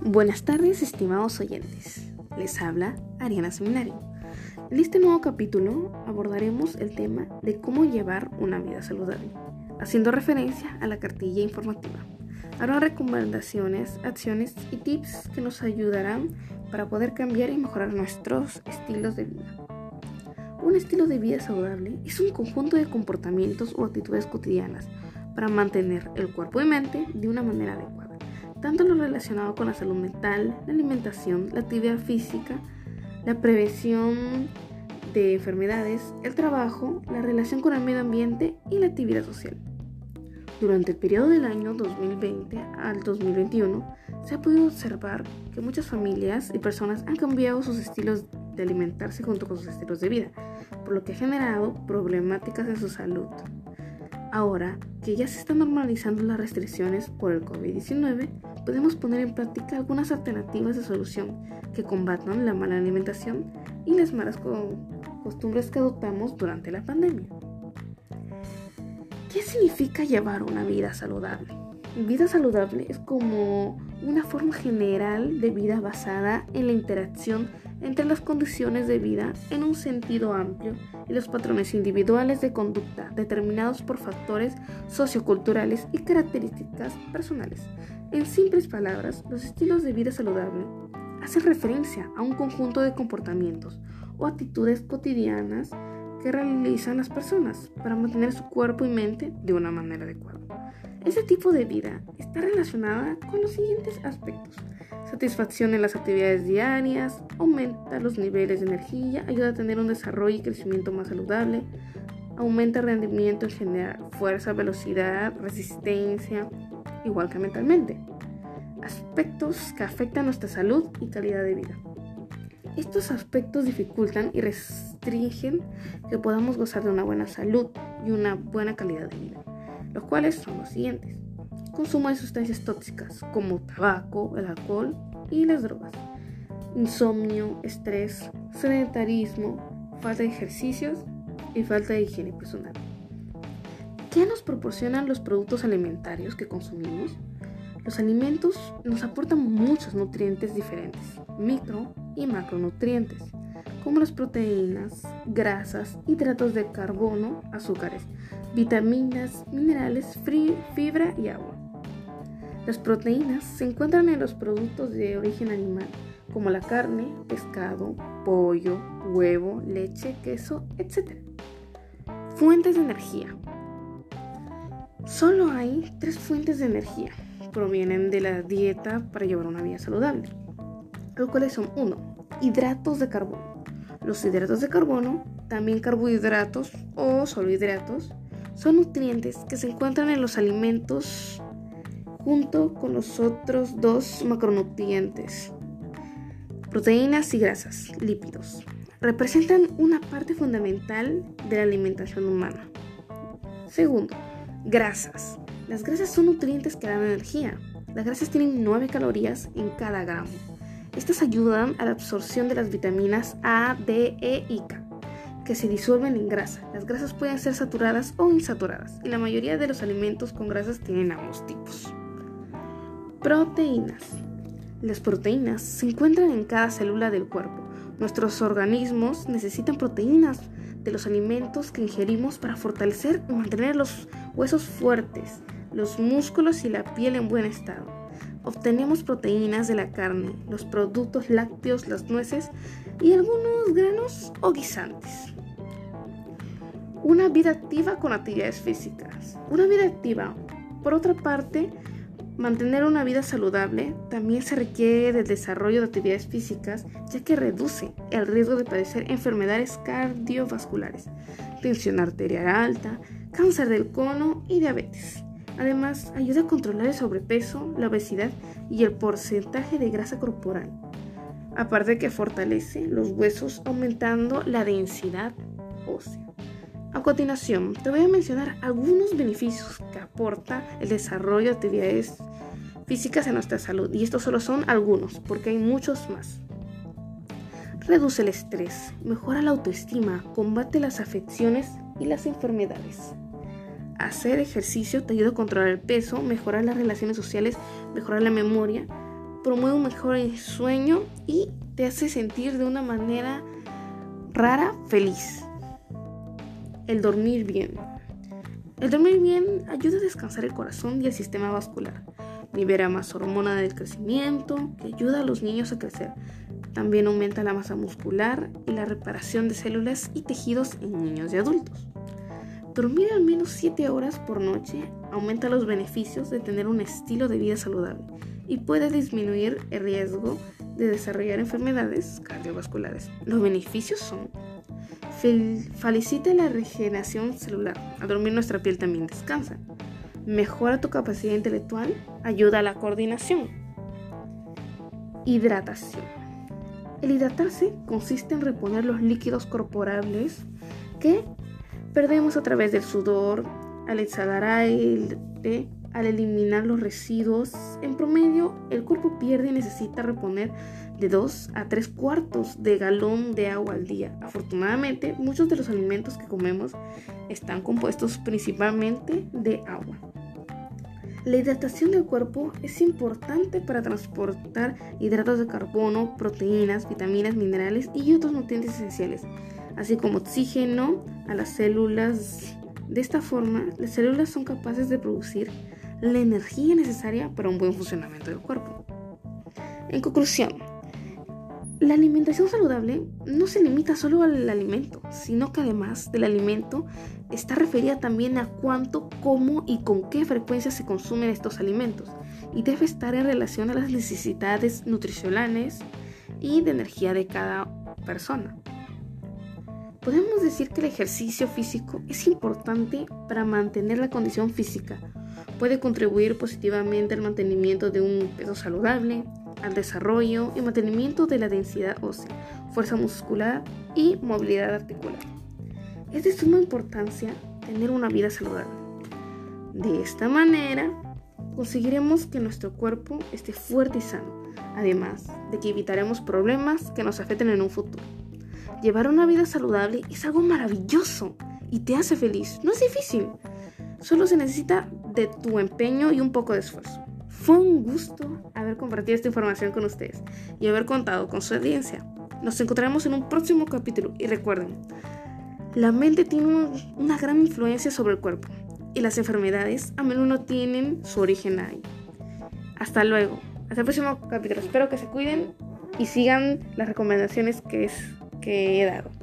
Buenas tardes, estimados oyentes. Les habla Ariana Seminario. En este nuevo capítulo abordaremos el tema de cómo llevar una vida saludable, haciendo referencia a la cartilla informativa. Habrá recomendaciones, acciones y tips que nos ayudarán para poder cambiar y mejorar nuestros estilos de vida. Un estilo de vida saludable es un conjunto de comportamientos o actitudes cotidianas para mantener el cuerpo y mente de una manera adecuada, tanto lo relacionado con la salud mental, la alimentación, la actividad física, la prevención de enfermedades, el trabajo, la relación con el medio ambiente y la actividad social. Durante el periodo del año 2020 al 2021, se ha podido observar que muchas familias y personas han cambiado sus estilos de alimentarse junto con sus estilos de vida, por lo que ha generado problemáticas en su salud. Ahora que ya se están normalizando las restricciones por el COVID-19, podemos poner en práctica algunas alternativas de solución que combatan la mala alimentación y las malas costumbres que adoptamos durante la pandemia. ¿Qué significa llevar una vida saludable? Vida saludable es como una forma general de vida basada en la interacción entre las condiciones de vida en un sentido amplio y los patrones individuales de conducta determinados por factores socioculturales y características personales. En simples palabras, los estilos de vida saludable hacen referencia a un conjunto de comportamientos o actitudes cotidianas que realizan las personas para mantener su cuerpo y mente de una manera adecuada. Ese tipo de vida está relacionada con los siguientes aspectos. Satisfacción en las actividades diarias, aumenta los niveles de energía, ayuda a tener un desarrollo y crecimiento más saludable, aumenta el rendimiento en general, fuerza, velocidad, resistencia, igual que mentalmente. Aspectos que afectan nuestra salud y calidad de vida. Estos aspectos dificultan y restringen que podamos gozar de una buena salud y una buena calidad de vida, los cuales son los siguientes. Consumo de sustancias tóxicas como tabaco, el alcohol y las drogas. Insomnio, estrés, sedentarismo, falta de ejercicios y falta de higiene personal. ¿Qué nos proporcionan los productos alimentarios que consumimos? Los alimentos nos aportan muchos nutrientes diferentes, micro y macronutrientes, como las proteínas, grasas, hidratos de carbono, azúcares, vitaminas, minerales, fibra y agua. Las proteínas se encuentran en los productos de origen animal, como la carne, pescado, pollo, huevo, leche, queso, etc. Fuentes de energía. Solo hay tres fuentes de energía provienen de la dieta para llevar una vida saludable, los cuales son 1. Hidratos de carbono. Los hidratos de carbono, también carbohidratos o solo hidratos, son nutrientes que se encuentran en los alimentos junto con los otros dos macronutrientes, proteínas y grasas, lípidos. Representan una parte fundamental de la alimentación humana. Segundo, grasas. Las grasas son nutrientes que dan energía. Las grasas tienen 9 calorías en cada gramo. Estas ayudan a la absorción de las vitaminas A, D, E y K, que se disuelven en grasa. Las grasas pueden ser saturadas o insaturadas, y la mayoría de los alimentos con grasas tienen ambos tipos. Proteínas. Las proteínas se encuentran en cada célula del cuerpo. Nuestros organismos necesitan proteínas de los alimentos que ingerimos para fortalecer y mantener los huesos fuertes, los músculos y la piel en buen estado. Obtenemos proteínas de la carne, los productos lácteos, las nueces y algunos granos o guisantes. Una vida activa con actividades físicas. Una vida activa, por otra parte, mantener una vida saludable también se requiere del desarrollo de actividades físicas, ya que reduce el riesgo de padecer enfermedades cardiovasculares, tensión arterial alta, cáncer del cono y diabetes. Además, ayuda a controlar el sobrepeso, la obesidad y el porcentaje de grasa corporal. Aparte que fortalece los huesos aumentando la densidad ósea. A continuación, te voy a mencionar algunos beneficios que aporta el desarrollo de actividades físicas en nuestra salud. Y estos solo son algunos, porque hay muchos más. Reduce el estrés, mejora la autoestima, combate las afecciones y las enfermedades. Hacer ejercicio te ayuda a controlar el peso, mejorar las relaciones sociales, mejorar la memoria, promueve un mejor sueño y te hace sentir de una manera rara feliz. El dormir bien. El dormir bien ayuda a descansar el corazón y el sistema vascular. Libera más hormona del crecimiento que ayuda a los niños a crecer. También aumenta la masa muscular y la reparación de células y tejidos en niños y adultos. Dormir al menos 7 horas por noche aumenta los beneficios de tener un estilo de vida saludable y puede disminuir el riesgo de desarrollar enfermedades cardiovasculares. Los beneficios son Felicita la regeneración celular. Al dormir nuestra piel también descansa. Mejora tu capacidad intelectual. Ayuda a la coordinación. Hidratación. El hidratarse consiste en reponer los líquidos corporales que perdemos a través del sudor, al exhalar aire, al eliminar los residuos. En promedio, el cuerpo pierde y necesita reponer de 2 a 3 cuartos de galón de agua al día. Afortunadamente, muchos de los alimentos que comemos están compuestos principalmente de agua. La hidratación del cuerpo es importante para transportar hidratos de carbono, proteínas, vitaminas, minerales y otros nutrientes esenciales, así como oxígeno a las células. De esta forma, las células son capaces de producir la energía necesaria para un buen funcionamiento del cuerpo. En conclusión, la alimentación saludable no se limita solo al alimento, sino que además del alimento está referida también a cuánto, cómo y con qué frecuencia se consumen estos alimentos y debe estar en relación a las necesidades nutricionales y de energía de cada persona. Podemos decir que el ejercicio físico es importante para mantener la condición física. Puede contribuir positivamente al mantenimiento de un peso saludable, al desarrollo y mantenimiento de la densidad ósea, fuerza muscular y movilidad articular. Es de suma importancia tener una vida saludable. De esta manera, conseguiremos que nuestro cuerpo esté fuerte y sano, además de que evitaremos problemas que nos afecten en un futuro. Llevar una vida saludable es algo maravilloso y te hace feliz. No es difícil. Solo se necesita de tu empeño y un poco de esfuerzo. Fue un gusto haber compartido esta información con ustedes y haber contado con su audiencia. Nos encontraremos en un próximo capítulo y recuerden, la mente tiene una gran influencia sobre el cuerpo y las enfermedades a menudo tienen su origen ahí. Hasta luego, hasta el próximo capítulo. Espero que se cuiden y sigan las recomendaciones que, es, que he dado.